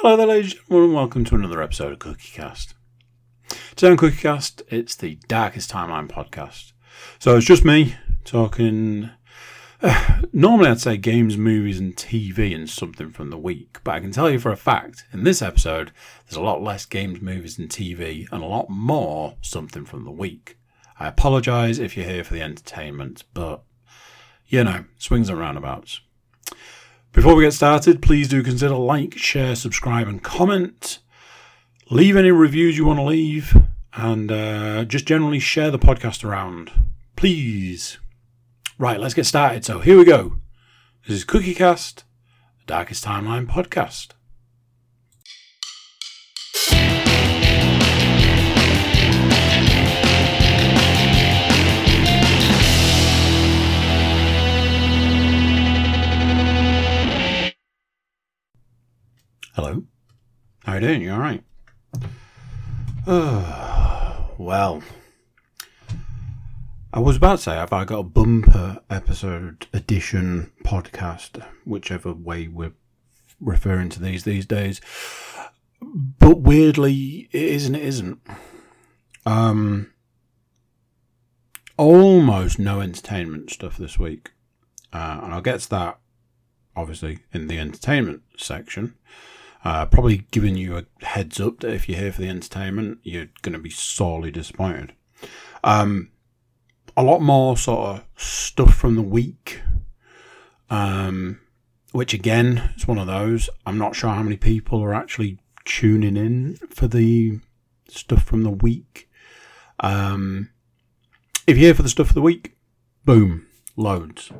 Hello there, ladies and gentlemen, and welcome to another episode of Cookie Cast. Today on Cookie Cast, it's the Darkest Timeline podcast. So it's just me talking. Uh, normally, I'd say games, movies, and TV and something from the week, but I can tell you for a fact in this episode, there's a lot less games, movies, and TV, and a lot more something from the week. I apologise if you're here for the entertainment, but you know, swings and roundabouts. Before we get started, please do consider like, share, subscribe, and comment. Leave any reviews you want to leave, and uh, just generally share the podcast around, please. Right, let's get started. So here we go. This is Cookie Cast, the Darkest Timeline podcast. Hello. How are you doing? You all right? Well, I was about to say, have I got a bumper episode edition podcast, whichever way we're referring to these these days? But weirdly, it isn't. It isn't. Um, almost no entertainment stuff this week, uh, and I'll get to that obviously in the entertainment section. Uh, probably giving you a heads up that if you're here for the entertainment, you're going to be sorely disappointed. Um, a lot more sort of stuff from the week, um, which again is one of those. I'm not sure how many people are actually tuning in for the stuff from the week. Um, if you're here for the stuff of the week, boom, loads.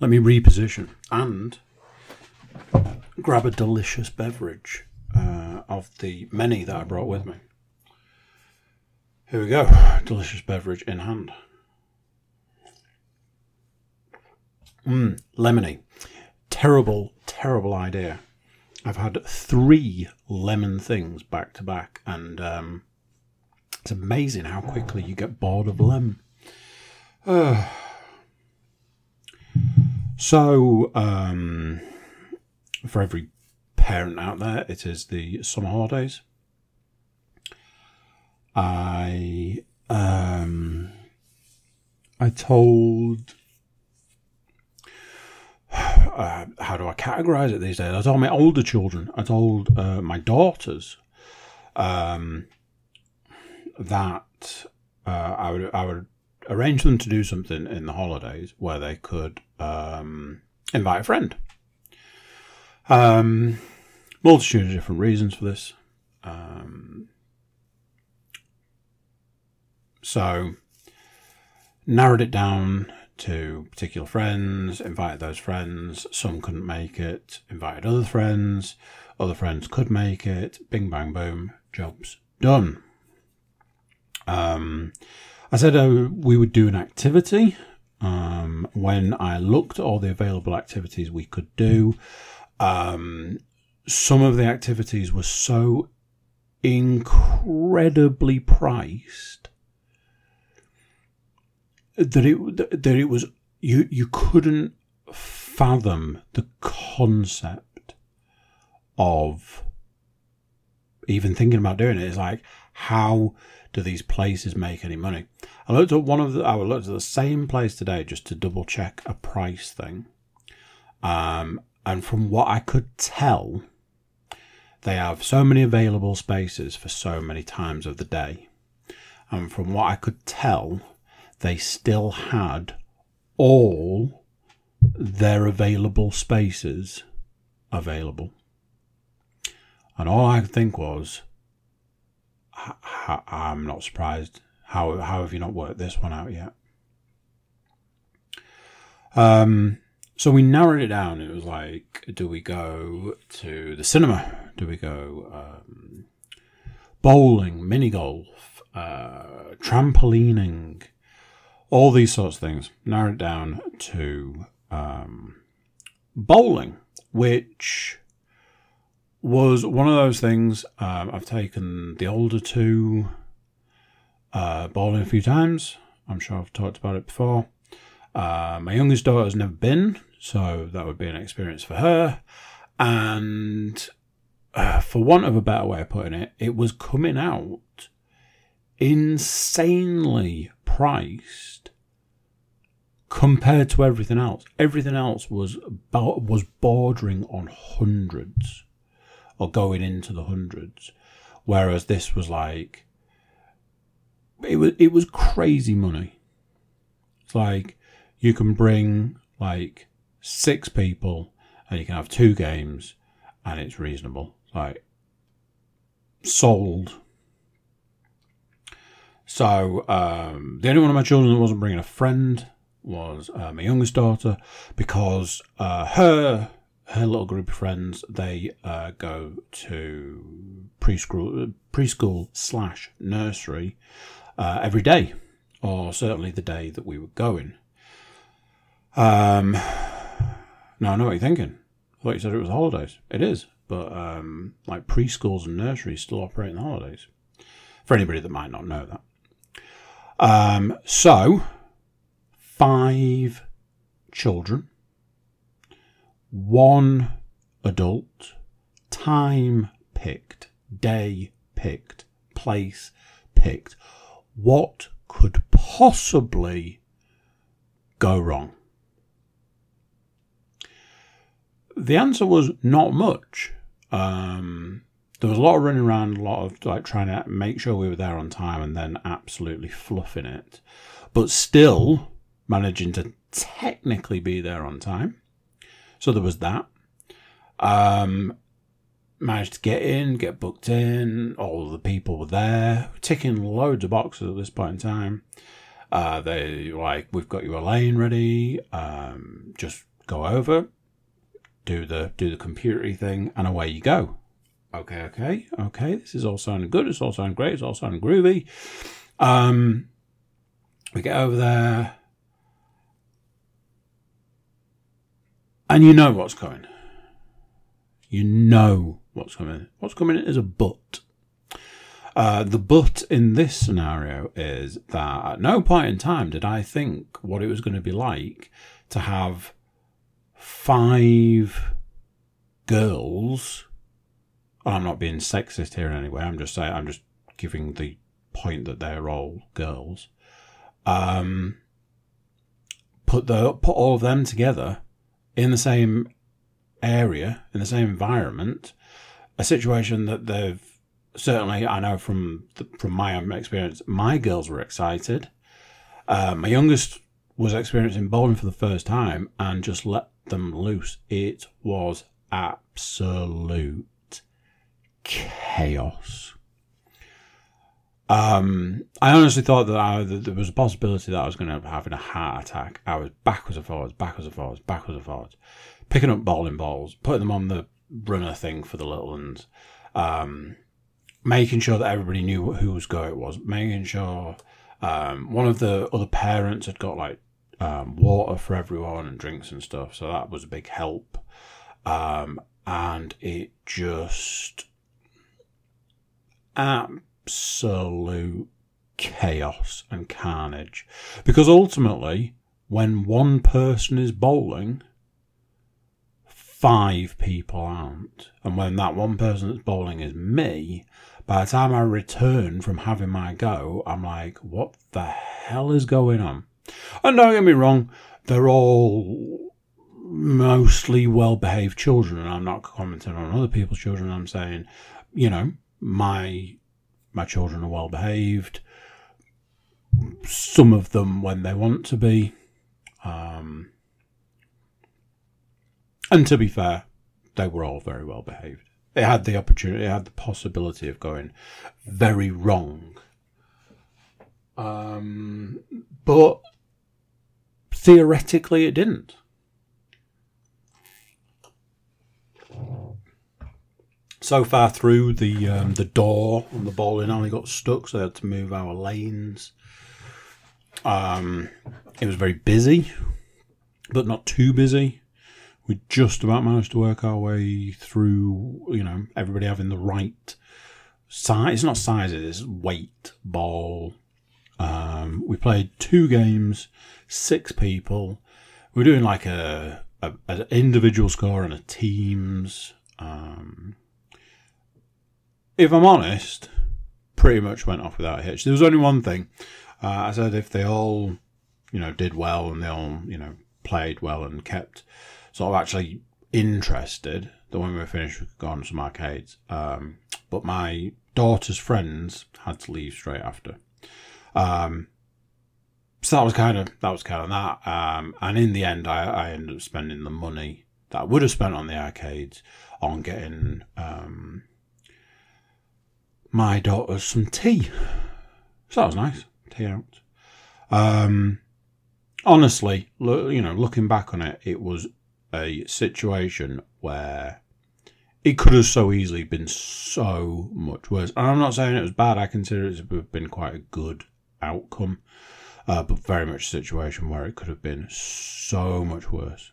Let me reposition and grab a delicious beverage uh, of the many that I brought with me. Here we go. Delicious beverage in hand. Mmm, lemony. Terrible, terrible idea. I've had three lemon things back to back, and um, it's amazing how quickly you get bored of lemon. Uh, so, um, for every parent out there, it is the summer holidays. I um, I told uh, how do I categorize it these days? I told my older children, I told uh, my daughters um, that uh, I would I would arrange them to do something in the holidays where they could um, invite a friend. Um, multitude of different reasons for this. Um, so, narrowed it down to particular friends, invited those friends. Some couldn't make it, invited other friends. Other friends could make it. Bing, bang, boom. Jobs done. Um, I said uh, we would do an activity. Um, when I looked at all the available activities we could do, um, some of the activities were so incredibly priced that it that it was you you couldn't fathom the concept of even thinking about doing it. It's like how do these places make any money? I looked at one of the I looked at the same place today just to double check a price thing. Um, and from what I could tell, they have so many available spaces for so many times of the day. And from what I could tell, they still had all their available spaces available. And all I could think was, I'm not surprised. How, how have you not worked this one out yet? Um, so we narrowed it down. It was like, do we go to the cinema? Do we go um, bowling, mini golf, uh, trampolining, all these sorts of things? Narrowed it down to um, bowling, which was one of those things. Um, I've taken the older two uh, bowling a few times. I'm sure I've talked about it before. Uh, my youngest daughter has never been, so that would be an experience for her. And uh, for want of a better way of putting it, it was coming out insanely priced compared to everything else. Everything else was was bordering on hundreds or going into the hundreds, whereas this was like it was it was crazy money. It's like you can bring like six people and you can have two games and it's reasonable. Like sold. So um, the only one of my children that wasn't bringing a friend was uh, my youngest daughter because uh, her her little group of friends they uh, go to preschool preschool slash nursery uh, every day, or certainly the day that we were going. Um, now I know what you're thinking. I thought you said it was holidays. It is, but um, like preschools and nurseries still operate in the holidays. For anybody that might not know that. Um, so five children, one adult, time picked, day picked, place picked. What could possibly go wrong? The answer was not much. Um, there was a lot of running around, a lot of like trying to make sure we were there on time, and then absolutely fluffing it. But still, managing to technically be there on time. So there was that. Um, managed to get in, get booked in. All the people were there, ticking loads of boxes at this point in time. Uh, they like, we've got your lane ready. Um, just go over, do the do the computery thing, and away you go. Okay, okay, okay. This is all sounding good. It's all sounding great. It's all sounding groovy. Um, we get over there. And you know what's coming. You know what's coming. What's coming is a but. Uh, the but in this scenario is that at no point in time did I think what it was going to be like to have five girls. I'm not being sexist here in any way. I'm just saying. I'm just giving the point that they're all girls. Um, put the put all of them together in the same area, in the same environment, a situation that they've certainly, I know from the, from my own experience, my girls were excited. Uh, my youngest was experiencing bowling for the first time and just let them loose. It was absolute chaos. Um, I honestly thought that, I, that, there was a possibility that I was going to have a heart attack. I was backwards and forwards, backwards and forwards, backwards and forwards, picking up bowling balls, putting them on the runner thing for the little ones, um, making sure that everybody knew whose go it was, making sure um, one of the other parents had got like um, water for everyone and drinks and stuff, so that was a big help. Um, and it just absolute chaos and carnage. Because ultimately, when one person is bowling, five people aren't. And when that one person that's bowling is me, by the time I return from having my go, I'm like, what the hell is going on? And don't get me wrong, they're all mostly well behaved children, and I'm not commenting on other people's children. I'm saying, you know, my my children are well behaved. Some of them when they want to be. Um, and to be fair, they were all very well behaved. They had the opportunity, they had the possibility of going very wrong. Um, but theoretically, it didn't. so far through the um, the door on the bowling alley got stuck, so they had to move our lanes. Um, it was very busy, but not too busy. We just about managed to work our way through. You know, everybody having the right size. It's not sizes, it's weight ball. Um, we played two games, six people. We are doing like a a, an individual score and a team's. Um, if I'm honest, pretty much went off without a hitch. There was only one thing. Uh, I said if they all, you know, did well and they all, you know, played well and kept sort of actually interested, then when we were finished, we could go on to some arcades. Um, but my daughter's friends had to leave straight after. Um, so that was kind of that was kind of that. Um, and in the end, I, I ended up spending the money that I would have spent on the arcades on getting um, my daughter some tea. So that was nice. Tea out. Um, honestly, lo- you know, looking back on it, it was a situation where it could have so easily been so much worse. And I'm not saying it was bad. I consider it to have been quite a good outcome, uh, but very much a situation where it could have been so much worse.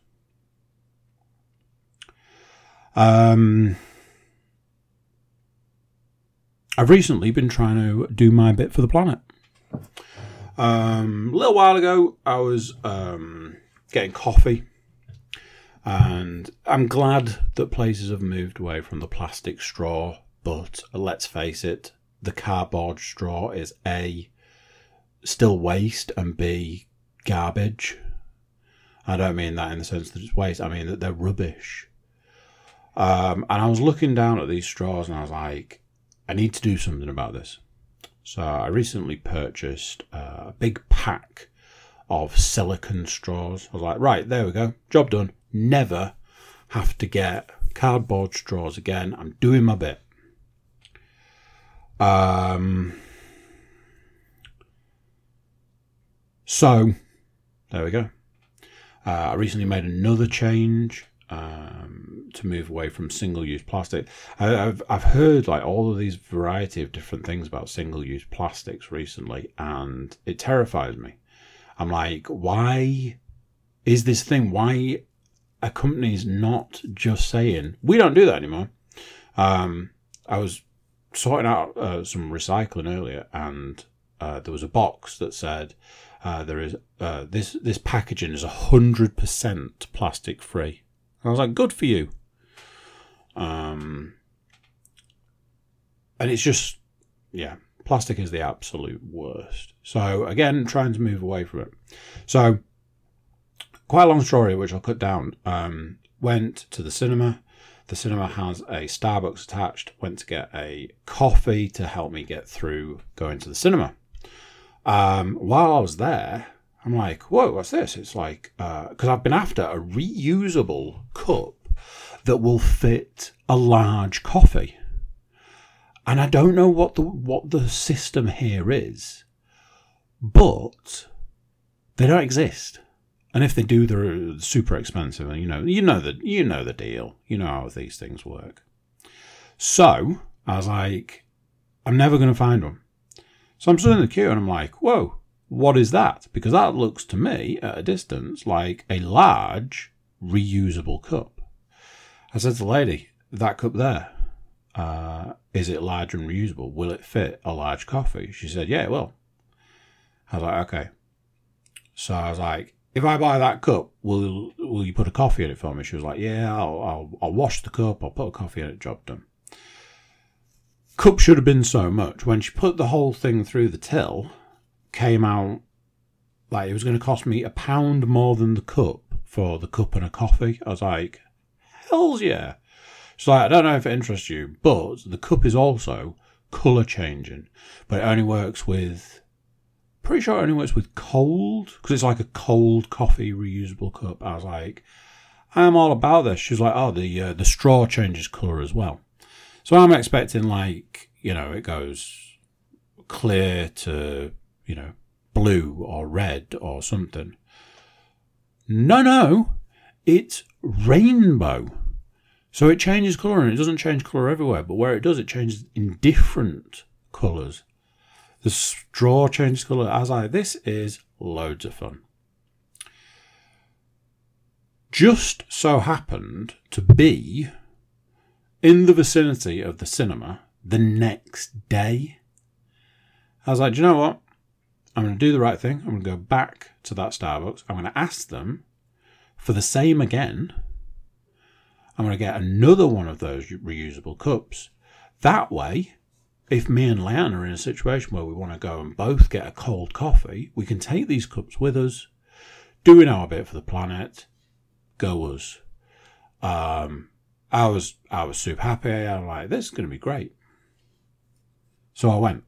Um, I've recently been trying to do my bit for the planet. Um, a little while ago, I was um, getting coffee, and I'm glad that places have moved away from the plastic straw. But let's face it, the cardboard straw is a still waste and be garbage. I don't mean that in the sense that it's waste. I mean that they're rubbish. Um, and I was looking down at these straws, and I was like, I need to do something about this. So I recently purchased a big pack of silicon straws. I was like, right, there we go, job done. Never have to get cardboard straws again. I'm doing my bit. Um, so there we go. Uh, I recently made another change um, to move away from single-use plastic. I, have I've heard like all of these variety of different things about single-use plastics recently, and it terrifies me. I'm like, why is this thing? Why a company's not just saying we don't do that anymore? Um, I was sorting out uh, some recycling earlier, and uh, there was a box that said uh, there is uh, this this packaging is hundred percent plastic free. And I was like, good for you. Um, and it's just, yeah, plastic is the absolute worst. So again, trying to move away from it. So quite a long story, which I'll cut down. Um, went to the cinema. The cinema has a Starbucks attached. Went to get a coffee to help me get through going to the cinema. Um, while I was there, I'm like, whoa, what's this? It's like, because uh, I've been after a reusable cup that will fit a large coffee. And I don't know what the what the system here is, but they don't exist. And if they do, they're super expensive. And you know, you know the you know the deal. You know how these things work. So I was like, I'm never going to find one. So I'm stood in the queue and I'm like, whoa, what is that? Because that looks to me at a distance like a large reusable cup. I said to the lady, that cup there, uh, is it large and reusable? Will it fit a large coffee? She said, yeah, it will. I was like, okay. So I was like, if I buy that cup, will will you put a coffee in it for me? She was like, yeah, I'll, I'll, I'll wash the cup, I'll put a coffee in it, job done. Cup should have been so much. When she put the whole thing through the till, came out like it was going to cost me a pound more than the cup for the cup and a coffee. I was like, hell's yeah. She's like, I don't know if it interests you, but the cup is also colour changing, but it only works with, pretty sure it only works with cold, because it's like a cold coffee reusable cup. I was like, I'm all about this. She's like, oh, the uh, the straw changes colour as well. So I'm expecting like, you know, it goes clear to you know, blue or red or something. No, no, it's rainbow. So it changes colour and it doesn't change colour everywhere, but where it does, it changes in different colours. The straw changes colour as I. This is loads of fun. Just so happened to be in the vicinity of the cinema the next day. I was like, do you know what? I'm going to do the right thing. I'm going to go back to that Starbucks. I'm going to ask them for the same again, I'm going to get another one of those reusable cups. That way, if me and Leanne are in a situation where we want to go and both get a cold coffee, we can take these cups with us, doing our bit for the planet, go us. Um, I was I was super happy. I'm like, this is going to be great. So I went.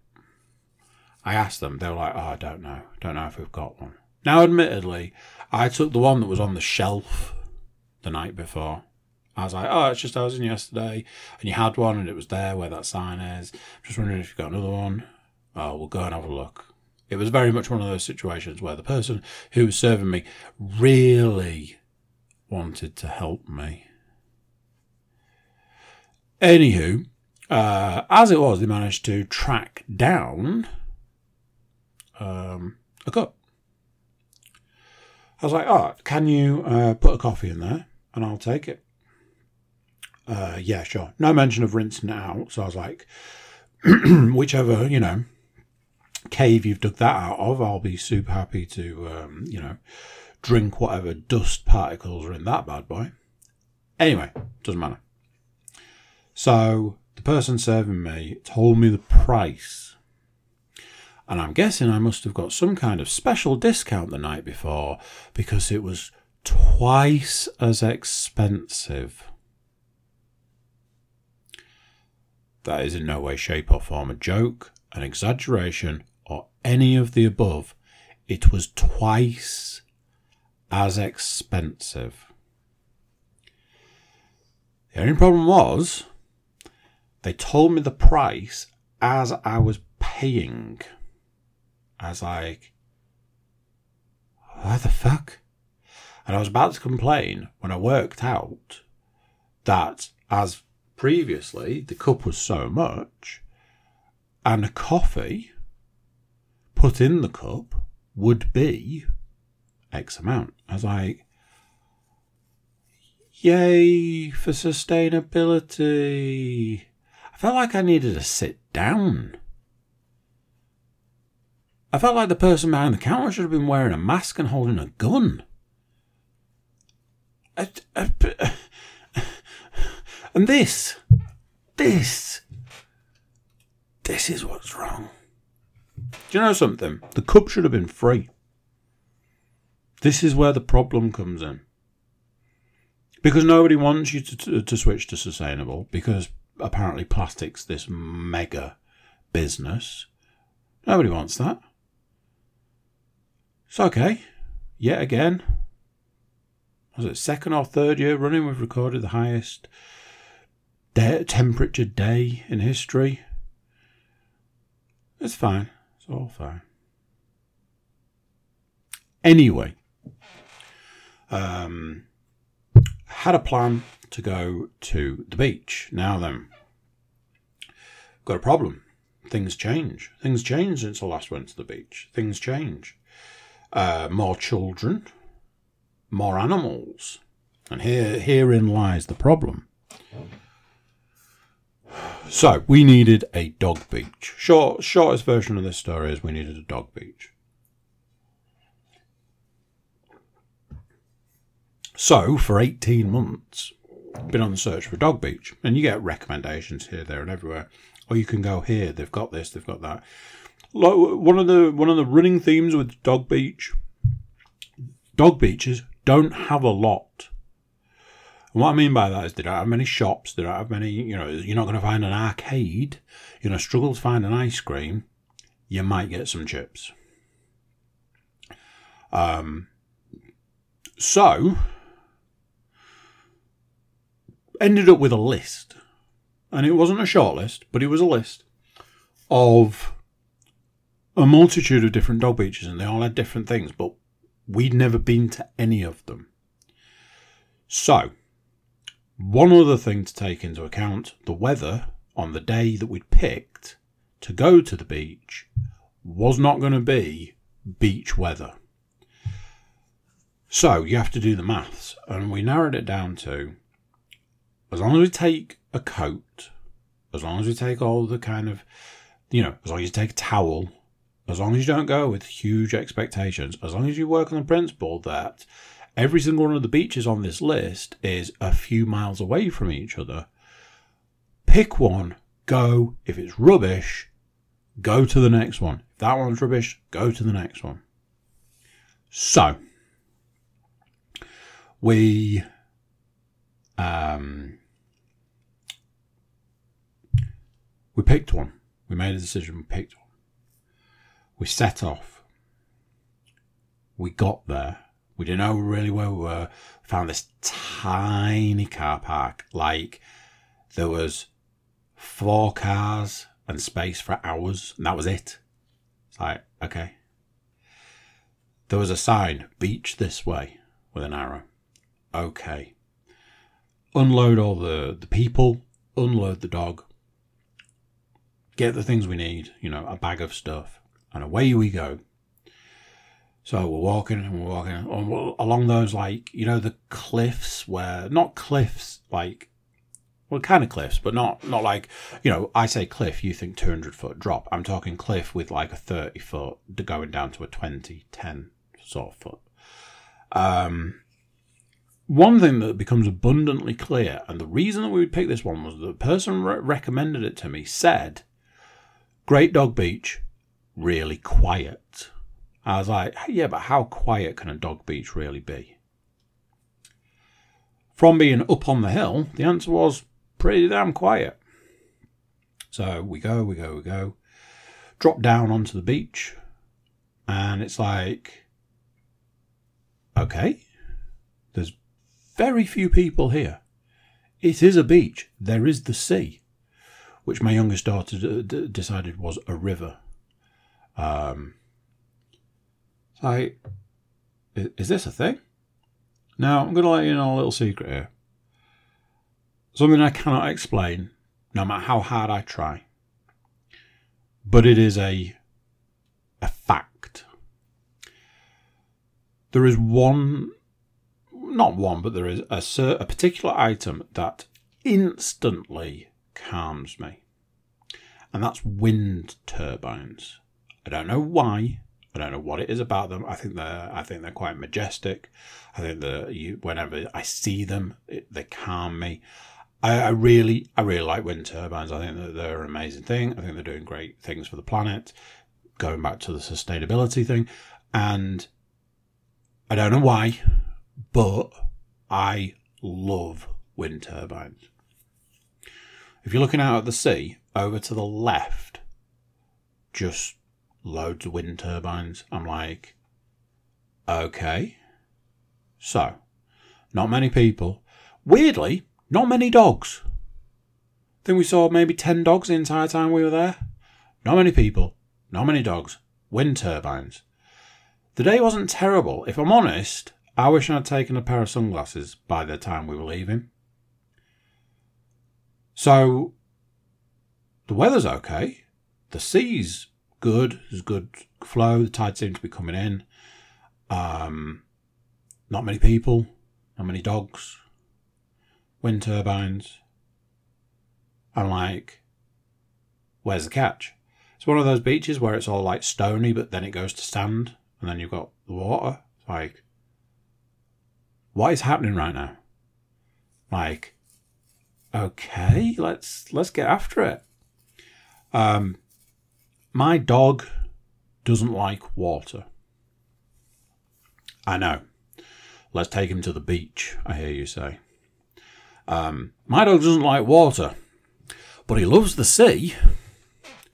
I asked them. They were like, oh, I don't know. Don't know if we've got one. Now, admittedly, I took the one that was on the shelf the night before. I was like, oh, it's just I was in yesterday, and you had one, and it was there where that sign is. Just wondering if you've got another one. Oh, we'll go and have a look. It was very much one of those situations where the person who was serving me really wanted to help me. Anywho, uh, as it was, they managed to track down um, a cup. I was like, oh, can you uh, put a coffee in there and I'll take it? Uh, yeah, sure. No mention of rinsing it out. So I was like, whichever, you know, cave you've dug that out of, I'll be super happy to, um, you know, drink whatever dust particles are in that bad boy. Anyway, doesn't matter. So the person serving me told me the price. And I'm guessing I must have got some kind of special discount the night before because it was twice as expensive. That is in no way, shape, or form a joke, an exaggeration, or any of the above. It was twice as expensive. The only problem was they told me the price as I was paying. I like, what the fuck? And I was about to complain when I worked out that as previously, the cup was so much, and a coffee put in the cup would be X amount. I was like, yay for sustainability. I felt like I needed to sit down. I felt like the person behind the counter should have been wearing a mask and holding a gun. I, I, and this, this, this is what's wrong. Do you know something? The cup should have been free. This is where the problem comes in. Because nobody wants you to, to, to switch to sustainable, because apparently plastic's this mega business. Nobody wants that. It's okay. Yet again, was it second or third year running we've recorded the highest day, temperature day in history. It's fine. It's all fine. Anyway, um, had a plan to go to the beach. Now then, got a problem. Things change. Things change since I last went to the beach. Things change. Uh, more children, more animals, and here herein lies the problem. So we needed a dog beach. Short, shortest version of this story is we needed a dog beach. So for 18 months, been on the search for dog beach, and you get recommendations here, there, and everywhere. Or you can go here. They've got this. They've got that. Like One of the one of the running themes with dog beach, dog beaches don't have a lot and what I mean by that is they don't have many shops, they don't have many, you know, you're not going to find an arcade, you're going to struggle to find an ice cream, you might get some chips. Um, so, ended up with a list, and it wasn't a short list, but it was a list of a multitude of different dog beaches, and they all had different things, but we'd never been to any of them. So, one other thing to take into account the weather on the day that we'd picked to go to the beach was not going to be beach weather. So you have to do the maths, and we narrowed it down to as long as we take a coat, as long as we take all the kind of, you know, as long as you take a towel, as long as you don't go with huge expectations, as long as you work on the principle that Every single one of the beaches on this list is a few miles away from each other. Pick one, go. If it's rubbish, go to the next one. If that one's rubbish, go to the next one. So, we um, we picked one. We made a decision. We picked one. We set off. We got there. We didn't know really where we were. Found this tiny car park. Like there was four cars and space for hours, and that was it. It's like okay. There was a sign, beach this way, with an arrow. Okay. Unload all the, the people, unload the dog, get the things we need, you know, a bag of stuff, and away we go. So we're walking and we're walking along those, like, you know, the cliffs where, not cliffs, like, well, kind of cliffs, but not, not like, you know, I say cliff, you think 200 foot drop. I'm talking cliff with like a 30 foot going down to a 20, 10 sort of foot. Um, one thing that becomes abundantly clear, and the reason that we would pick this one was the person re- recommended it to me said, Great Dog Beach, really quiet. I was like, yeah, but how quiet can a dog beach really be? From being up on the hill, the answer was pretty damn quiet. So we go, we go, we go, drop down onto the beach, and it's like, Okay. There's very few people here. It is a beach. There is the sea, which my youngest daughter d- d- decided was a river. Um, so is, is this a thing? Now, I'm going to let you know a little secret here. Something I cannot explain, no matter how hard I try. But it is a a fact there is one, not one, but there is a, a particular item that instantly calms me, and that's wind turbines. I don't know why. I don't know what it is about them. I think they're I think they're quite majestic. I think that you whenever I see them, it, they calm me. I, I, really I really like wind turbines. I think that they're an amazing thing. I think they're doing great things for the planet. Going back to the sustainability thing, and I don't know why, but I love wind turbines. If you're looking out at the sea, over to the left, just loads of wind turbines. I'm like, okay. So, not many people. Weirdly, not many dogs. I think we saw maybe 10 dogs the entire time we were there. Not many people, not many dogs. Wind turbines. The day wasn't terrible. If I'm honest, I wish I'd taken a pair of sunglasses by the time we were leaving. So, the weather's okay. The sea's good. There's good flow. The tide seems to be coming in. Um, not many people. Not many dogs. Wind turbines. I'm like, where's the catch? It's one of those beaches where it's all like stony, but then it goes to sand and then you've got the water. Like, what is happening right now? Like, okay, let's let's get after it. Um, my dog doesn't like water. I know. Let's take him to the beach. I hear you say. Um, my dog doesn't like water, but he loves the sea.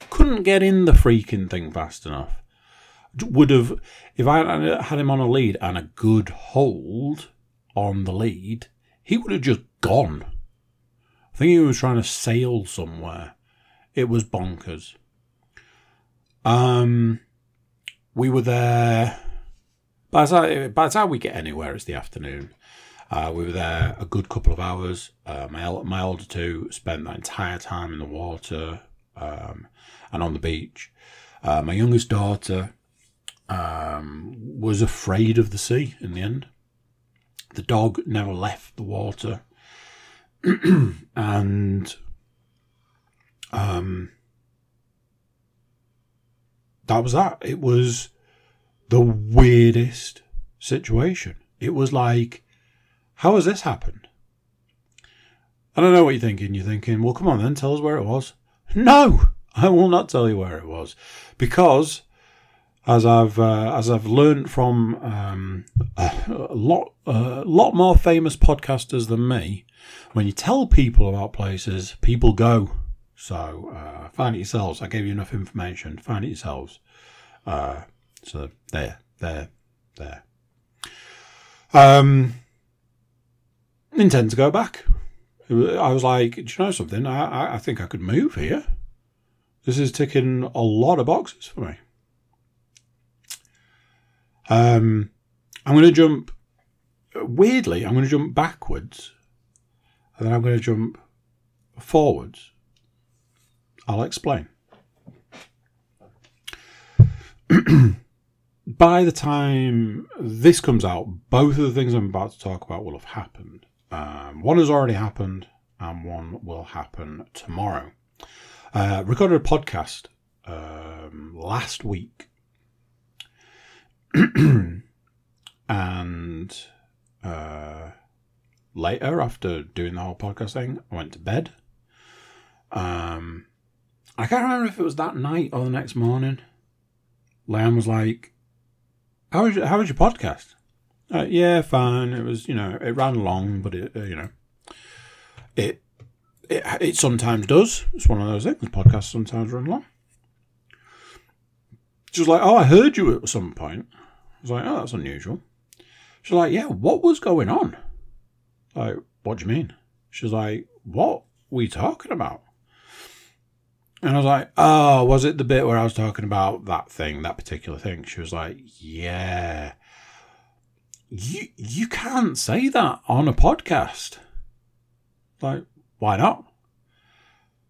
Couldn't get in the freaking thing fast enough would have if I had him on a lead and a good hold on the lead, he would have just gone. Think he was trying to sail somewhere. It was bonkers. Um, we were there. By the time, by the time we get anywhere, it's the afternoon. Uh, we were there a good couple of hours. Uh, my, my older two spent that entire time in the water um, and on the beach. Uh, my youngest daughter um, was afraid of the sea in the end. The dog never left the water. and um, that was that. It was the weirdest situation. It was like, how has this happened? I don't know what you're thinking. You're thinking, well, come on then, tell us where it was. No, I will not tell you where it was, because as I've uh, as I've learned from um, a lot a lot more famous podcasters than me, when you tell people about places, people go. So uh, find it yourselves. I gave you enough information. Find it yourselves. Uh, so there, there, there. Um, intend to go back. I was like, do you know something? I, I think I could move here. This is ticking a lot of boxes for me. Um, I'm going to jump. Weirdly, I'm going to jump backwards, and then I'm going to jump forwards. I'll explain. By the time this comes out, both of the things I'm about to talk about will have happened. Um, one has already happened, and one will happen tomorrow. Uh, recorded a podcast um, last week, and uh, later, after doing the whole podcast thing, I went to bed. Um, I can't remember if it was that night or the next morning. Liam was like, "How was your, how was your podcast?" Uh, yeah, fine. It was, you know, it ran long, but it, uh, you know, it, it it sometimes does. It's one of those things. Podcasts sometimes run long. Was like, "Oh, I heard you at some point." I was like, "Oh, that's unusual." She's like, "Yeah, what was going on?" Like, what do you mean? She's like, "What you talking about?" And I was like, "Oh, was it the bit where I was talking about that thing, that particular thing?" She was like, "Yeah." you you can't say that on a podcast. Like, why not?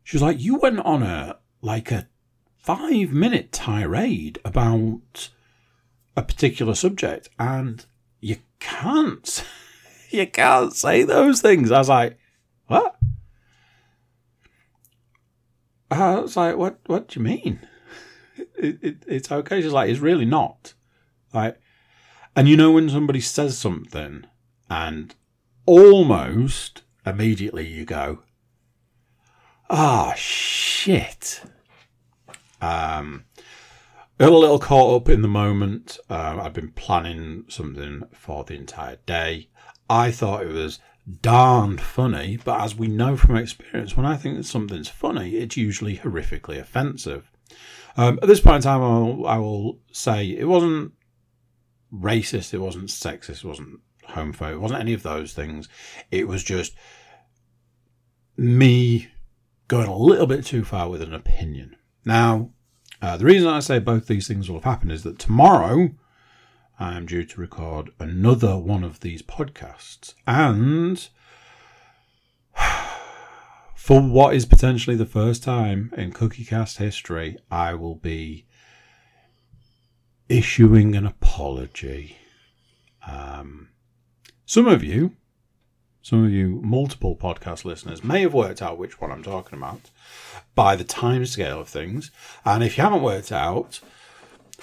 She was like, you went on a like a five minute tirade about a particular subject, and you can't you can't say those things. I was like, what? I was like, what? What do you mean? It, it, it's okay. She's like, it's really not. Like, and you know when somebody says something and almost immediately you go, ah, oh, shit. Um, got a little caught up in the moment. Uh, I've been planning something for the entire day. I thought it was darned funny, but as we know from experience, when I think that something's funny, it's usually horrifically offensive. Um, at this point in time, I will, I will say it wasn't racist, it wasn't sexist, it wasn't homophobic, it wasn't any of those things. It was just me going a little bit too far with an opinion. Now, uh, the reason I say both these things will have happened is that tomorrow I am due to record another one of these podcasts. And for what is potentially the first time in CookieCast history, I will be issuing an apology. Um, some of you, some of you multiple podcast listeners, may have worked out which one I'm talking about by the time scale of things. And if you haven't worked out,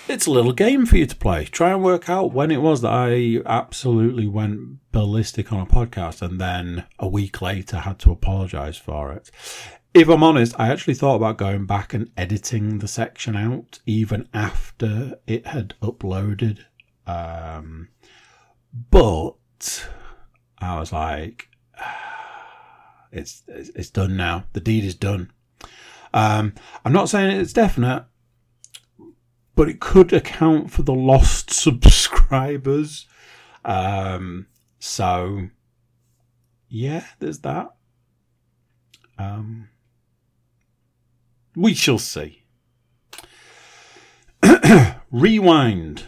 it's a little game for you to play. Try and work out when it was that I absolutely went ballistic on a podcast and then a week later had to apologize for it if I'm honest, I actually thought about going back and editing the section out even after it had uploaded. Um, but I was like, it's, it's done now. The deed is done. Um, I'm not saying it's definite, but it could account for the lost subscribers. Um, so yeah, there's that. Um, we shall see. rewind.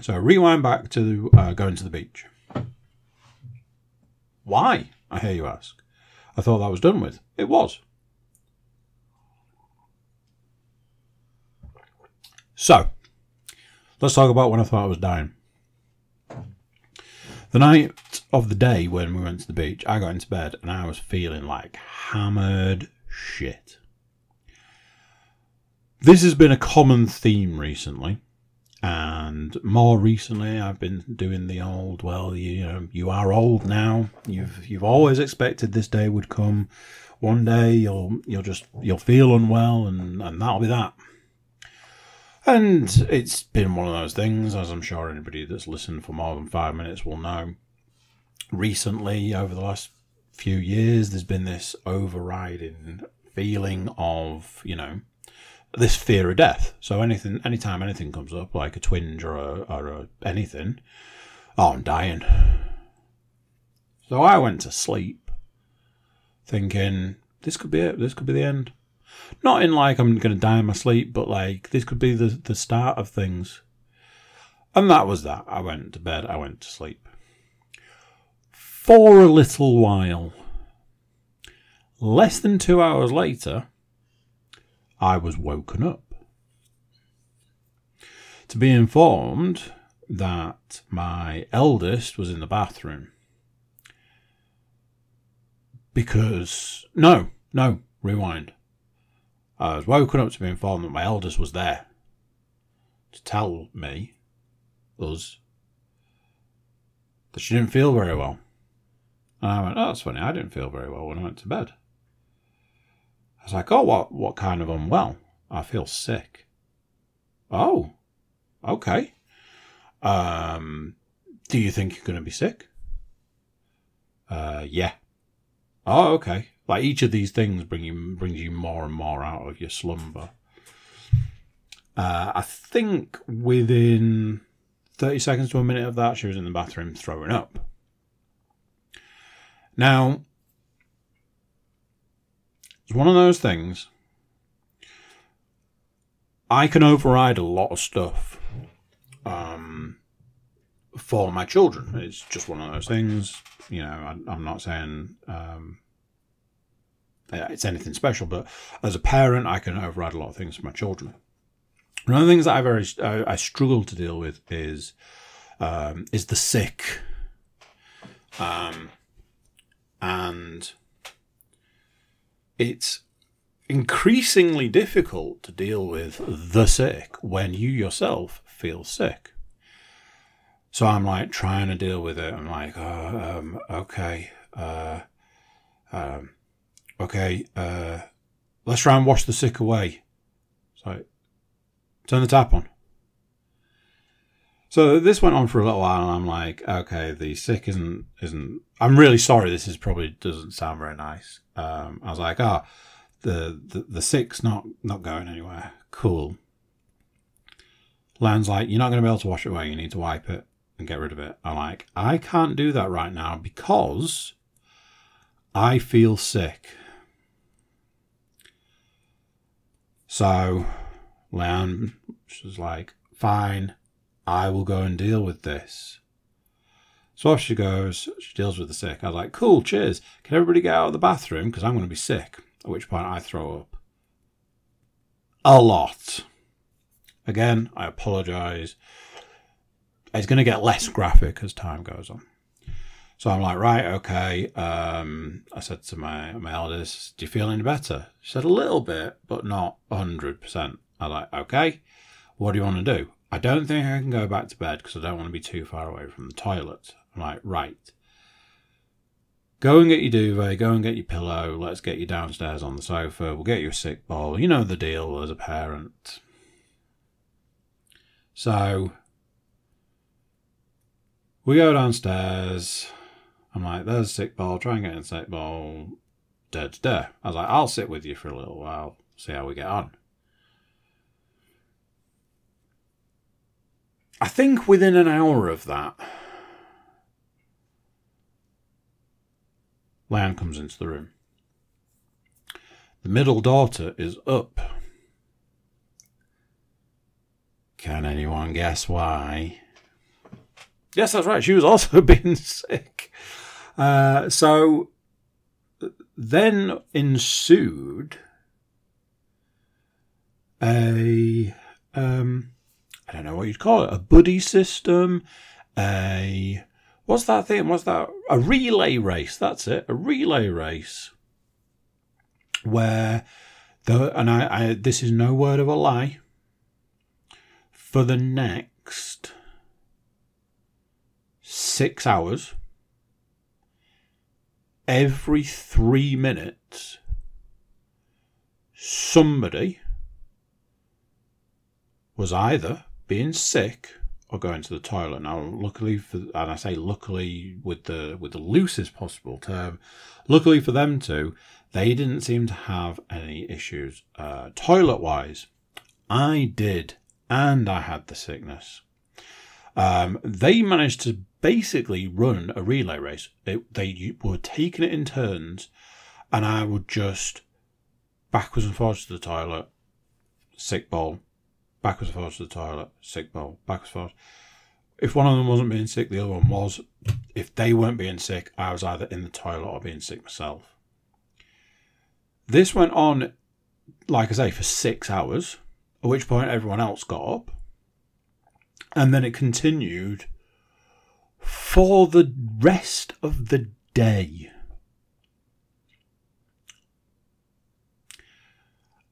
So rewind back to uh, going to the beach. Why? I hear you ask. I thought that was done with. It was. So, let's talk about when I thought I was dying. The night of the day when we went to the beach, I got into bed and I was feeling like hammered shit. This has been a common theme recently, And more recently, I've been doing the old. Well, you, you know, you are old now. You've you've always expected this day would come. One day you'll you'll just you'll feel unwell, and and that'll be that. And it's been one of those things, as I'm sure anybody that's listened for more than five minutes will know. Recently, over the last few years, there's been this overriding feeling of, you know, this fear of death. So anything, anytime anything comes up, like a twinge or a, or a anything, oh, I'm dying. So I went to sleep, thinking this could be it. This could be the end. Not in like I'm going to die in my sleep, but like this could be the the start of things. And that was that. I went to bed. I went to sleep. For a little while. Less than two hours later, I was woken up to be informed that my eldest was in the bathroom. Because, no, no, rewind. I was woken up to be informed that my eldest was there to tell me, us, that she didn't feel very well. And I went, oh, that's funny. I didn't feel very well when I went to bed. Was like, oh, what, what kind of unwell? I feel sick. Oh, okay. Um, do you think you're going to be sick? Uh, yeah. Oh, okay. Like each of these things bring you brings you more and more out of your slumber. Uh, I think within thirty seconds to a minute of that, she was in the bathroom throwing up. Now, it's one of those things. I can override a lot of stuff um, for my children. It's just one of those things. You know, I, am not saying um, it's anything special, but as a parent, I can override a lot of things for my children. One of the things that I very I, I struggle to deal with is um, is the sick, um, and it's increasingly difficult to deal with the sick when you yourself feel sick. So I'm like trying to deal with it. I'm like, oh, um, okay, uh, um, okay, uh, let's try and wash the sick away. So, turn the tap on. So this went on for a little while, and I'm like, okay, the sick isn't isn't. I'm really sorry. This is probably doesn't sound very nice. Um, I was like, ah, oh, the, the the sick's not not going anywhere. Cool. Leanne's like, you're not going to be able to wash it away. You need to wipe it and get rid of it. I'm like, I can't do that right now because I feel sick. So Leanne was like, fine, I will go and deal with this. So off she goes, she deals with the sick. I was like, cool, cheers. Can everybody get out of the bathroom? Because I'm going to be sick. At which point I throw up. A lot. Again, I apologise. It's going to get less graphic as time goes on. So I'm like, right, okay. Um, I said to my, my eldest, do you feel any better? She said, a little bit, but not 100%. I was like, okay, what do you want to do? I don't think I can go back to bed because I don't want to be too far away from the toilet. Like, right. Go and get your duvet, go and get your pillow, let's get you downstairs on the sofa, we'll get you a sick ball. You know the deal as a parent. So, we go downstairs. I'm like, there's a sick ball, try and get in sick ball. Da, da, da. I was like, I'll sit with you for a little while, see how we get on. I think within an hour of that, Leanne comes into the room. The middle daughter is up. Can anyone guess why? Yes, that's right. She was also being sick. Uh, so then ensued a um, I don't know what you'd call it, a buddy system, a what's that thing? What's that? A relay race. That's it, a relay race where the and I, I this is no word of a lie. For the next next six hours, every three minutes, somebody was either being sick or going to the toilet. Now, luckily for, and I say luckily with the with the loosest possible term, luckily for them two, they didn't seem to have any issues uh, toilet wise. I did, and I had the sickness. Um, they managed to basically run a relay race. It, they were taking it in turns, and I would just backwards and forwards to the toilet, sick bowl, backwards and forwards to the toilet, sick bowl, backwards forwards. If one of them wasn't being sick, the other one was. If they weren't being sick, I was either in the toilet or being sick myself. This went on, like I say, for six hours, at which point everyone else got up. And then it continued for the rest of the day.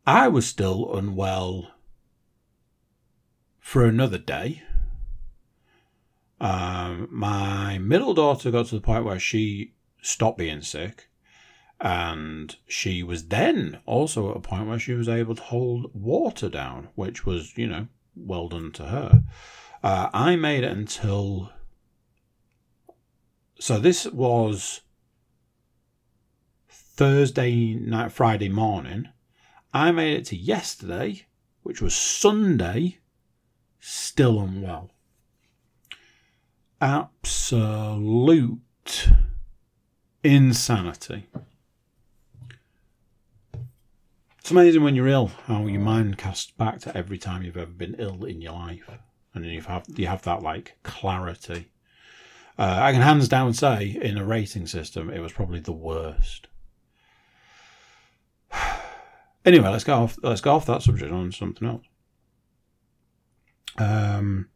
I was still unwell for another day. Um, my middle daughter got to the point where she stopped being sick, and she was then also at a point where she was able to hold water down, which was, you know, well done to her. Uh, I made it until. So this was Thursday night, Friday morning. I made it to yesterday, which was Sunday, still unwell. Absolute insanity. It's amazing when you're ill how your mind casts back to every time you've ever been ill in your life, and you have you have that like clarity. Uh, I can hands down say, in a rating system, it was probably the worst. anyway, let's go off. Let's go off that subject on something else. Um,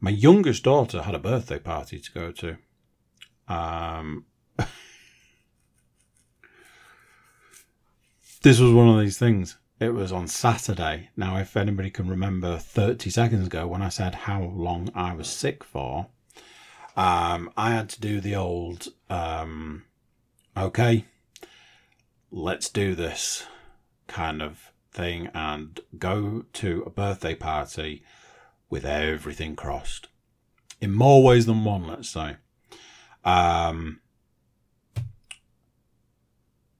my youngest daughter had a birthday party to go to. Um, this was one of these things. It was on Saturday. Now, if anybody can remember 30 seconds ago when I said how long I was sick for, um, I had to do the old, um, okay, let's do this kind of thing and go to a birthday party with everything crossed. In more ways than one, let's say. Um,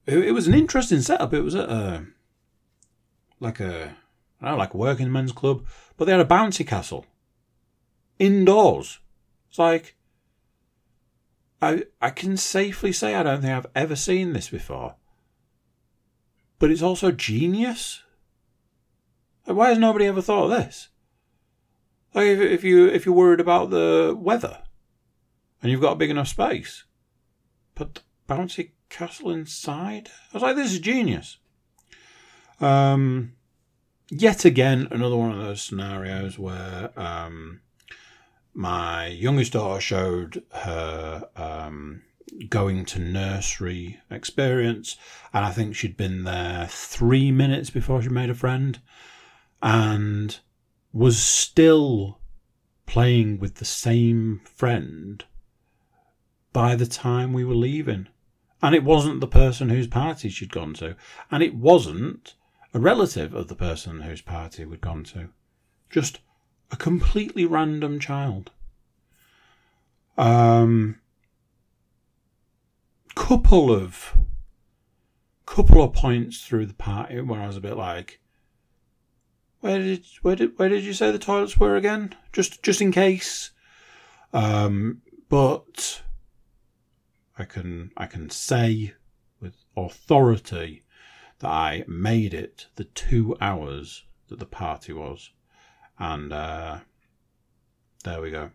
it, it was an interesting setup. It was at a, like a, I don't know, like a working men's club, but they had a bouncy castle indoors. It's like, I, I can safely say I don't think I've ever seen this before. But it's also genius. Why has nobody ever thought of this? Like if, if you if you're worried about the weather, and you've got a big enough space, put the bouncy castle inside. I was like, this is genius. Um, yet again, another one of those scenarios where um, my youngest daughter showed her um, going to nursery experience, and I think she'd been there three minutes before she made a friend, and was still playing with the same friend by the time we were leaving. And it wasn't the person whose party she'd gone to. And it wasn't a relative of the person whose party we'd gone to. Just a completely random child. Um, couple of couple of points through the party where I was a bit like, where did where did where did you say the toilets were again? Just just in case. Um, but I can I can say with authority that I made it the two hours that the party was, and uh, there we go.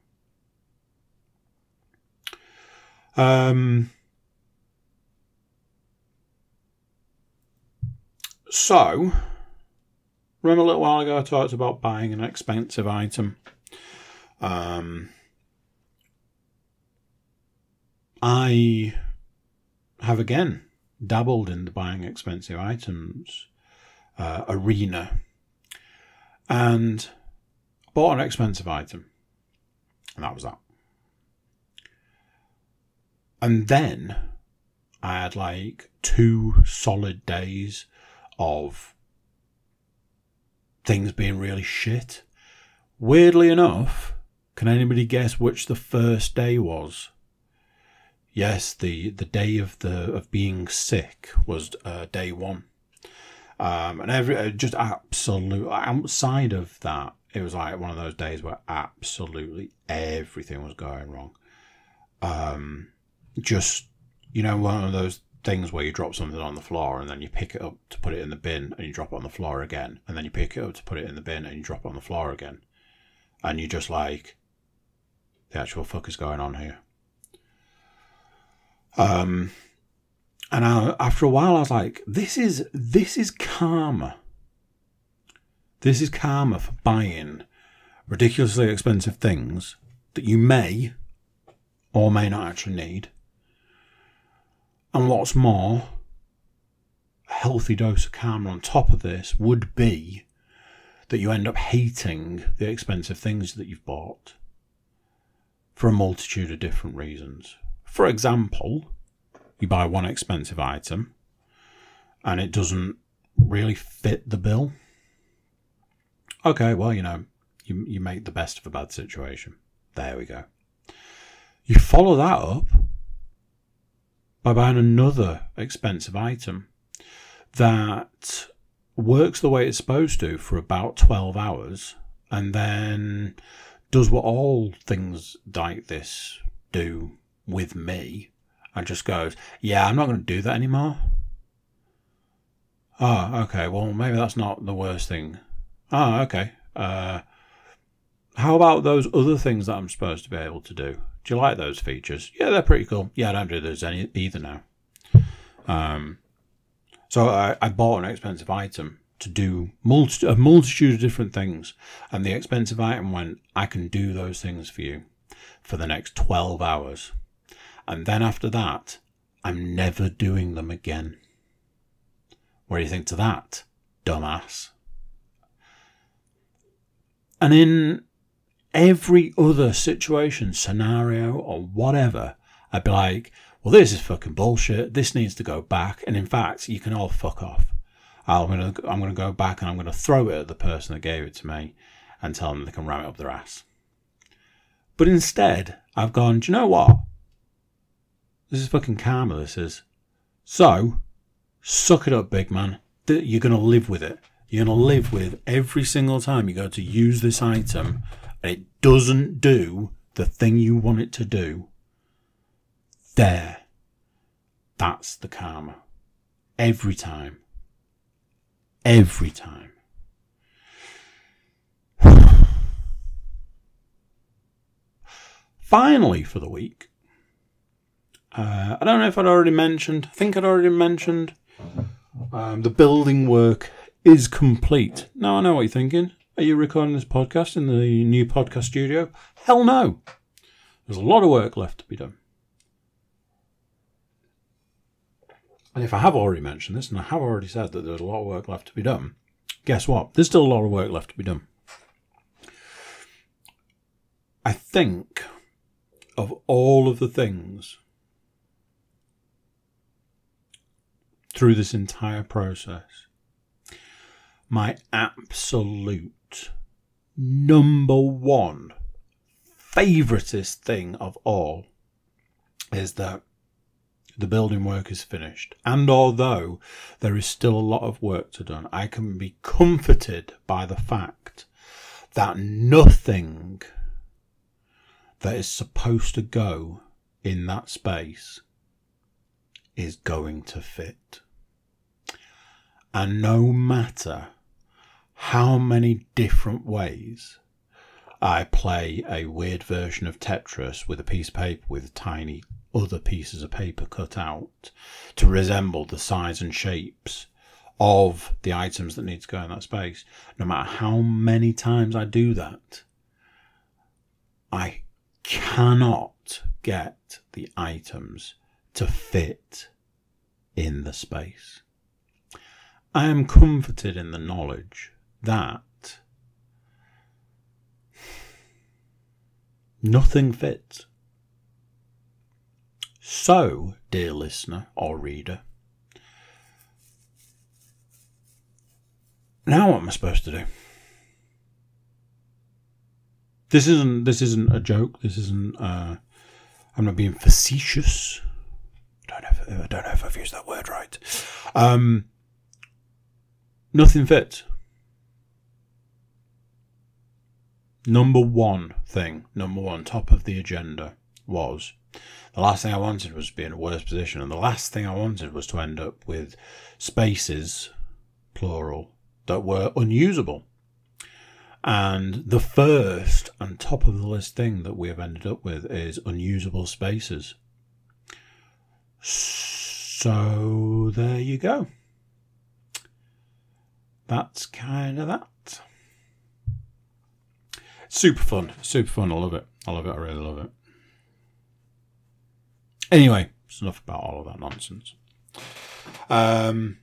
Um, so Remember a little while ago I talked about buying an expensive item. Um, I have again dabbled in the buying expensive items uh, arena and bought an expensive item. And that was that. And then I had like two solid days of things being really shit. Weirdly enough, can anybody guess which the first day was? Yes, the, the day of the of being sick was uh, day one, um, and every uh, just absolute outside of that, it was like one of those days where absolutely everything was going wrong. Um, just you know, one of those things where you drop something on the floor and then you pick it up to put it in the bin and you drop it on the floor again, and then you pick it up to put it in the bin and you drop it on the floor again, and you're just like, the actual fuck is going on here. Um, and I, after a while, I was like, this is this is karma. This is karma for buying ridiculously expensive things that you may or may not actually need. And what's more, a healthy dose of karma on top of this would be that you end up hating the expensive things that you've bought for a multitude of different reasons. For example, you buy one expensive item and it doesn't really fit the bill. Okay, well, you know, you, you make the best of a bad situation. There we go. You follow that up by buying another expensive item that works the way it's supposed to for about 12 hours and then does what all things like this do with me and just goes, Yeah, I'm not going to do that anymore. Oh, okay. Well, maybe that's not the worst thing. Oh, okay. Uh, how about those other things that I'm supposed to be able to do? Do you like those features? Yeah, they're pretty cool. Yeah, I don't do those any either now. Um, so I, I bought an expensive item to do multi- a multitude of different things, and the expensive item went, I can do those things for you for the next 12 hours. And then after that, I'm never doing them again. What do you think to that, dumbass? And in every other situation, scenario, or whatever, I'd be like, well, this is fucking bullshit. This needs to go back. And in fact, you can all fuck off. I'm gonna, I'm gonna go back and I'm gonna throw it at the person that gave it to me and tell them they can ram it up their ass. But instead, I've gone, do you know what? This is fucking karma, this is. So, suck it up, big man. You're going to live with it. You're going to live with every single time you go to use this item and it doesn't do the thing you want it to do. There. That's the karma. Every time. Every time. Finally, for the week, uh, I don't know if I'd already mentioned. I think I'd already mentioned. Um, the building work is complete. Now I know what you're thinking. Are you recording this podcast in the new podcast studio? Hell no. There's a lot of work left to be done. And if I have already mentioned this, and I have already said that there's a lot of work left to be done, guess what? There's still a lot of work left to be done. I think of all of the things through this entire process. My absolute number one favoritist thing of all is that the building work is finished. And although there is still a lot of work to do, I can be comforted by the fact that nothing that is supposed to go in that space is going to fit. And no matter how many different ways I play a weird version of Tetris with a piece of paper with tiny other pieces of paper cut out to resemble the size and shapes of the items that need to go in that space, no matter how many times I do that, I cannot get the items to fit in the space. I am comforted in the knowledge that Nothing fits. So, dear listener or reader, now what am I supposed to do? This isn't this isn't a joke. This isn't. Uh, I'm not being facetious. I don't know. If, I don't know if I've used that word right. Um, nothing fits. Number one thing, number one, top of the agenda was the last thing I wanted was to be in a worse position, and the last thing I wanted was to end up with spaces, plural, that were unusable. And the first and top of the list thing that we have ended up with is unusable spaces. So there you go. That's kind of that. Super fun. Super fun. I love it. I love it. I really love it. Anyway, it's enough about all of that nonsense. Um,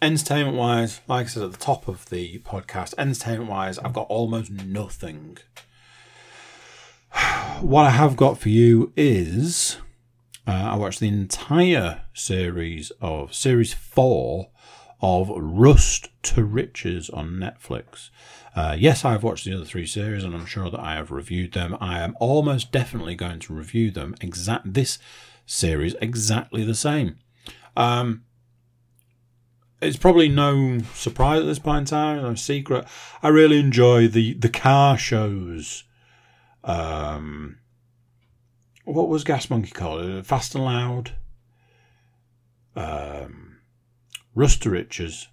entertainment wise, like I said at the top of the podcast, entertainment wise, I've got almost nothing. What I have got for you is uh, I watched the entire series of series four of Rust to Riches on Netflix. Uh, yes, I've watched the other three series, and I'm sure that I have reviewed them. I am almost definitely going to review them exact this series exactly the same. Um, it's probably no surprise at this point in time, no secret. I really enjoy the the car shows. Um, what was Gas Monkey called? Fast and Loud. Um, Rust to Riches.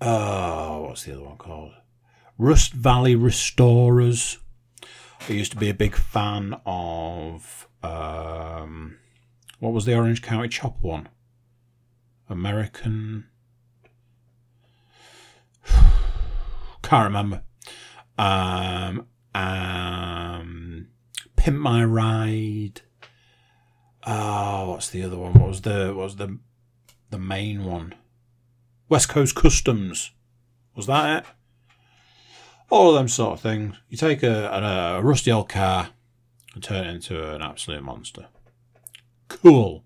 Oh, what's the other one called? Rust Valley Restorers. I used to be a big fan of um, what was the Orange County Chop one? American. Can't remember. Um, um, Pimp My Ride. Oh, what's the other one? What was the what was the the main one? West Coast Customs. Was that it? All of them sort of things. You take a, a, a rusty old car and turn it into an absolute monster. Cool.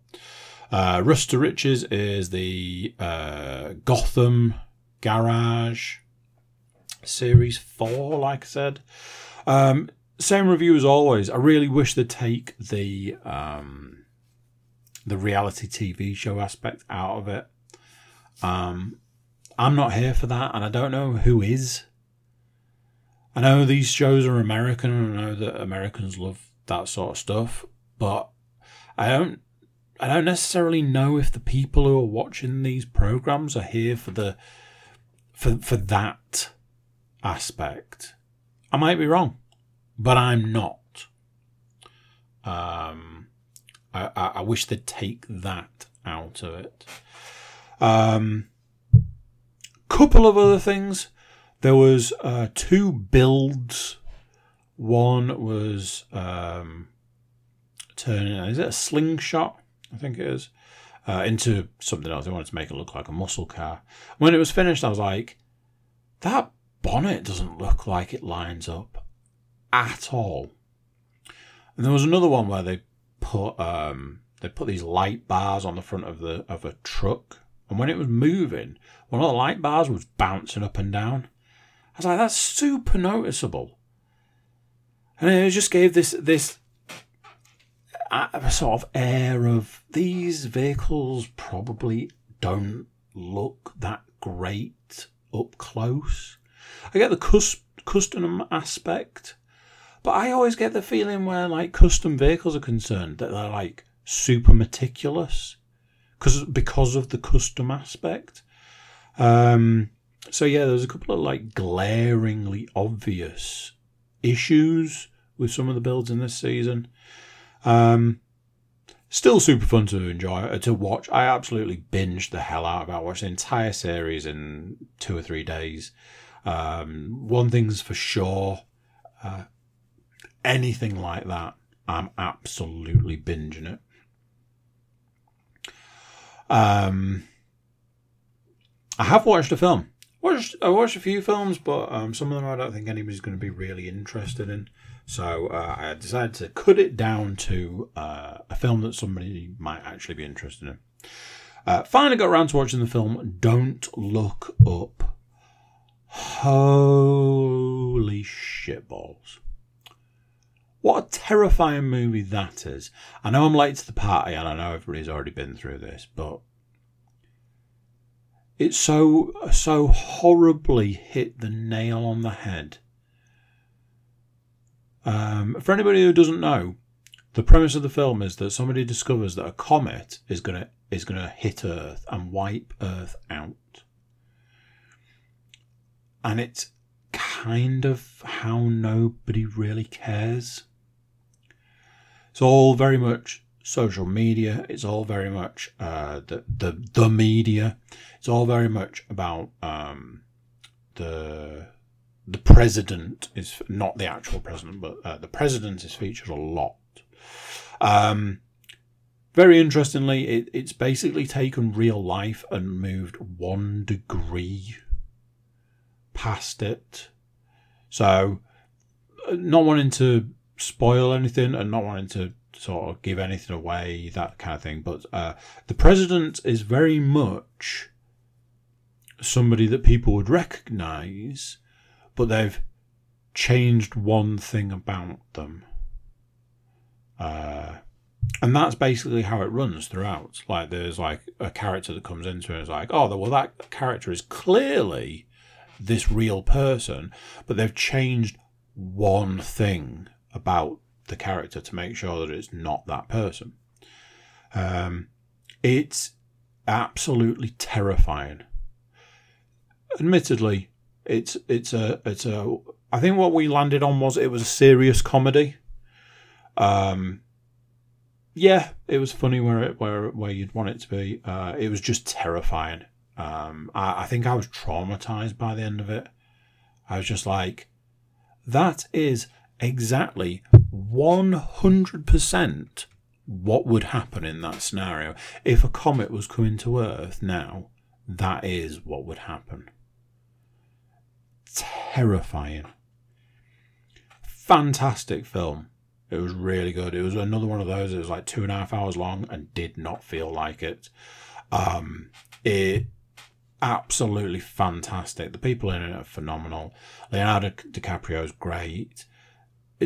Uh, Rust to Riches is the uh, Gotham Garage Series 4, like I said. Um, same review as always. I really wish they'd take the um, the reality TV show aspect out of it. Um, I'm not here for that, and I don't know who is. I know these shows are American, and I know that Americans love that sort of stuff, but I don't I don't necessarily know if the people who are watching these programs are here for the for for that aspect. I might be wrong, but I'm not. Um, I, I, I wish they'd take that out of it. Um, couple of other things. There was uh, two builds. One was um, turning. Is it a slingshot? I think it is, uh, into something else. They wanted to make it look like a muscle car. When it was finished, I was like, that bonnet doesn't look like it lines up at all. And there was another one where they put um, they put these light bars on the front of the of a truck, and when it was moving, one of the light bars was bouncing up and down. I was like, that's super noticeable. And it just gave this this sort of air of these vehicles probably don't look that great up close. I get the cus- custom aspect, but I always get the feeling where like custom vehicles are concerned that they're like super meticulous because because of the custom aspect. Um, so yeah, there's a couple of like glaringly obvious issues with some of the builds in this season. Um, still super fun to enjoy uh, to watch. I absolutely binged the hell out of it. I watched the entire series in two or three days. Um, one thing's for sure, uh, anything like that, I'm absolutely binging it. Um, I have watched a film. watched I watched a few films, but um, some of them I don't think anybody's going to be really interested in. So uh, I decided to cut it down to uh, a film that somebody might actually be interested in. Uh, finally got around to watching the film Don't Look Up. Holy shitballs. What a terrifying movie that is. I know I'm late to the party and I know everybody's already been through this, but it so so horribly hit the nail on the head. Um, for anybody who doesn't know, the premise of the film is that somebody discovers that a comet is gonna is gonna hit Earth and wipe Earth out, and it's kind of how nobody really cares. It's all very much social media. It's all very much uh, the the the media. It's all very much about um, the the president is not the actual president, but uh, the president is featured a lot. Um, very interestingly, it, it's basically taken real life and moved one degree past it. So, uh, not wanting to spoil anything and not wanting to sort of give anything away, that kind of thing. But uh, the president is very much somebody that people would recognize, but they've changed one thing about them. Uh, and that's basically how it runs throughout. Like there's like a character that comes into it and it's like, oh, well, that character is clearly this real person, but they've changed one thing about the character to make sure that it's not that person. Um, it's absolutely terrifying. Admittedly, it's it's a it's a. I think what we landed on was it was a serious comedy. Um, yeah, it was funny where it where where you'd want it to be. Uh, it was just terrifying. Um, I, I think I was traumatized by the end of it. I was just like, that is exactly 100% what would happen in that scenario. If a comet was coming to Earth now, that is what would happen. Terrifying. Fantastic film. It was really good. It was another one of those. It was like two and a half hours long and did not feel like it. Um, it absolutely fantastic. The people in it are phenomenal. Leonardo DiCaprio is great.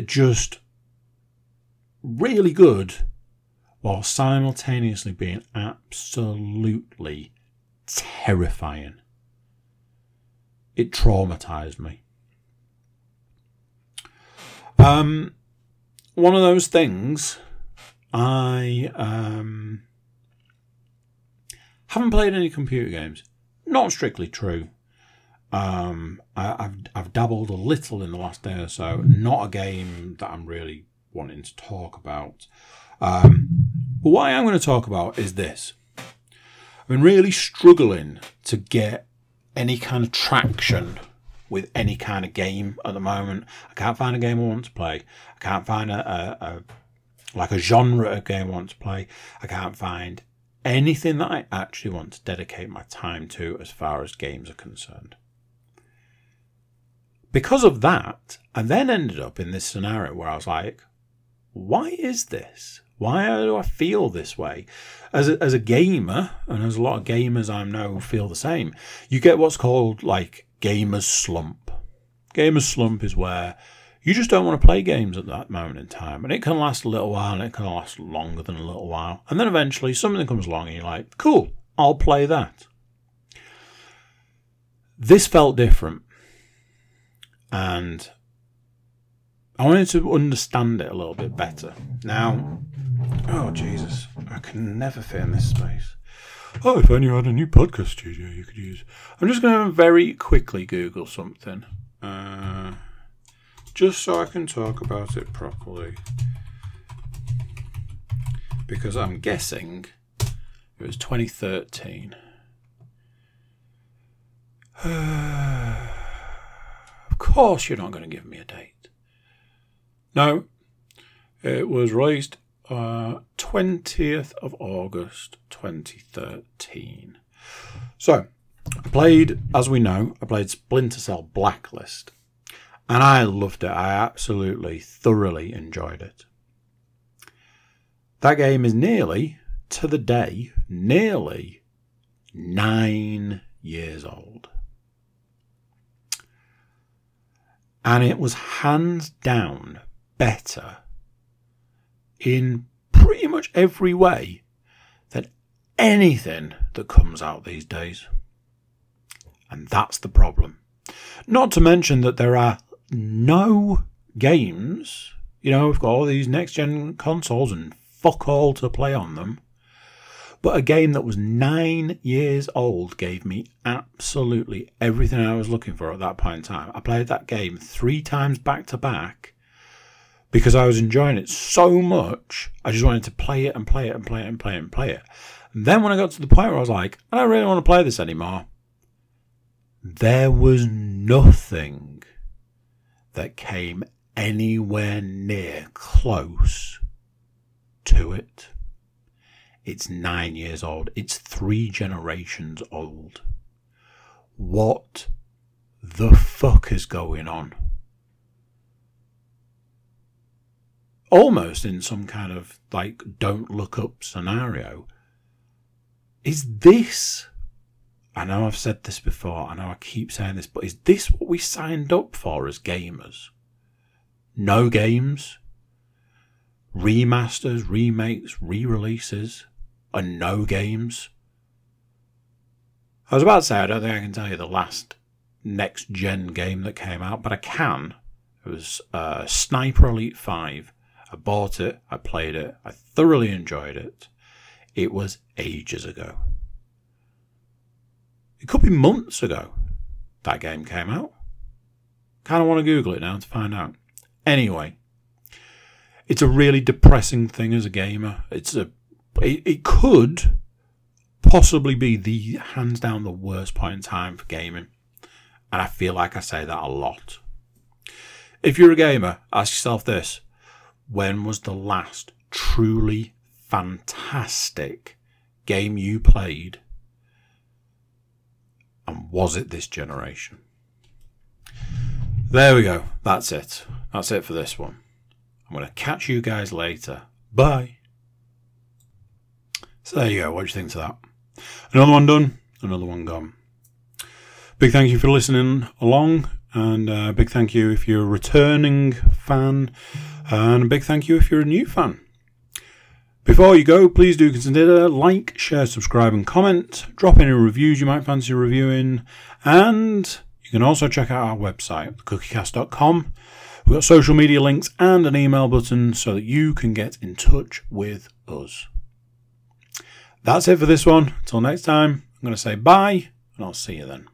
Just really good while simultaneously being absolutely terrifying. It traumatized me. Um, one of those things I um, haven't played any computer games. Not strictly true. Um, I, have I've dabbled a little in the last day or so. Not a game that I'm really wanting to talk about. Um, but what I am going to talk about is this. I've been really struggling to get any kind of traction with any kind of game at the moment. I can't find a game I want to play. I can't find a, a, a like a genre of game I want to play. I can't find anything that I actually want to dedicate my time to as far as games are concerned. Because of that, I then ended up in this scenario where I was like, why is this? Why do I feel this way? As a, as a gamer, and as a lot of gamers I know feel the same, you get what's called like gamer's slump. Gamer's slump is where you just don't want to play games at that moment in time. And it can last a little while and it can last longer than a little while. And then eventually something comes along and you're like, cool, I'll play that. This felt different. And I wanted to understand it a little bit better. Now, oh Jesus, I can never fit in this space. Oh, if only you had a new podcast studio you could use. I'm just going to very quickly Google something, uh, just so I can talk about it properly. Because I'm guessing it was 2013. of course, you're not going to give me a date. No, it was released uh, 20th of August 2013. So, I played, as we know, I played Splinter Cell Blacklist, and I loved it. I absolutely, thoroughly enjoyed it. That game is nearly, to the day, nearly nine years old. And it was hands down better in pretty much every way than anything that comes out these days. And that's the problem. Not to mention that there are no games. You know, we've got all these next gen consoles and fuck all to play on them. But a game that was nine years old gave me absolutely everything I was looking for at that point in time. I played that game three times back to back because I was enjoying it so much. I just wanted to play it and play it and play it and play it and play it. And then when I got to the point where I was like, I don't really want to play this anymore, there was nothing that came anywhere near close to it. It's nine years old. It's three generations old. What the fuck is going on? Almost in some kind of like don't look up scenario. Is this, I know I've said this before, I know I keep saying this, but is this what we signed up for as gamers? No games, remasters, remakes, re releases and no games. I was about to say, I don't think I can tell you the last next gen game that came out, but I can. It was uh, Sniper Elite 5. I bought it, I played it, I thoroughly enjoyed it. It was ages ago. It could be months ago that game came out. Kind of want to Google it now to find out. Anyway, it's a really depressing thing as a gamer. It's a it, it could possibly be the hands down the worst point in time for gaming. And I feel like I say that a lot. If you're a gamer, ask yourself this when was the last truly fantastic game you played? And was it this generation? There we go. That's it. That's it for this one. I'm going to catch you guys later. Bye. So there you go. What do you think to that? Another one done, another one gone. Big thank you for listening along, and uh, big thank you if you're a returning fan, and a big thank you if you're a new fan. Before you go, please do consider like, share, subscribe, and comment. Drop any reviews you might fancy reviewing, and you can also check out our website, thecookiecast.com. We've got social media links and an email button so that you can get in touch with us. That's it for this one. Until next time, I'm going to say bye, and I'll see you then.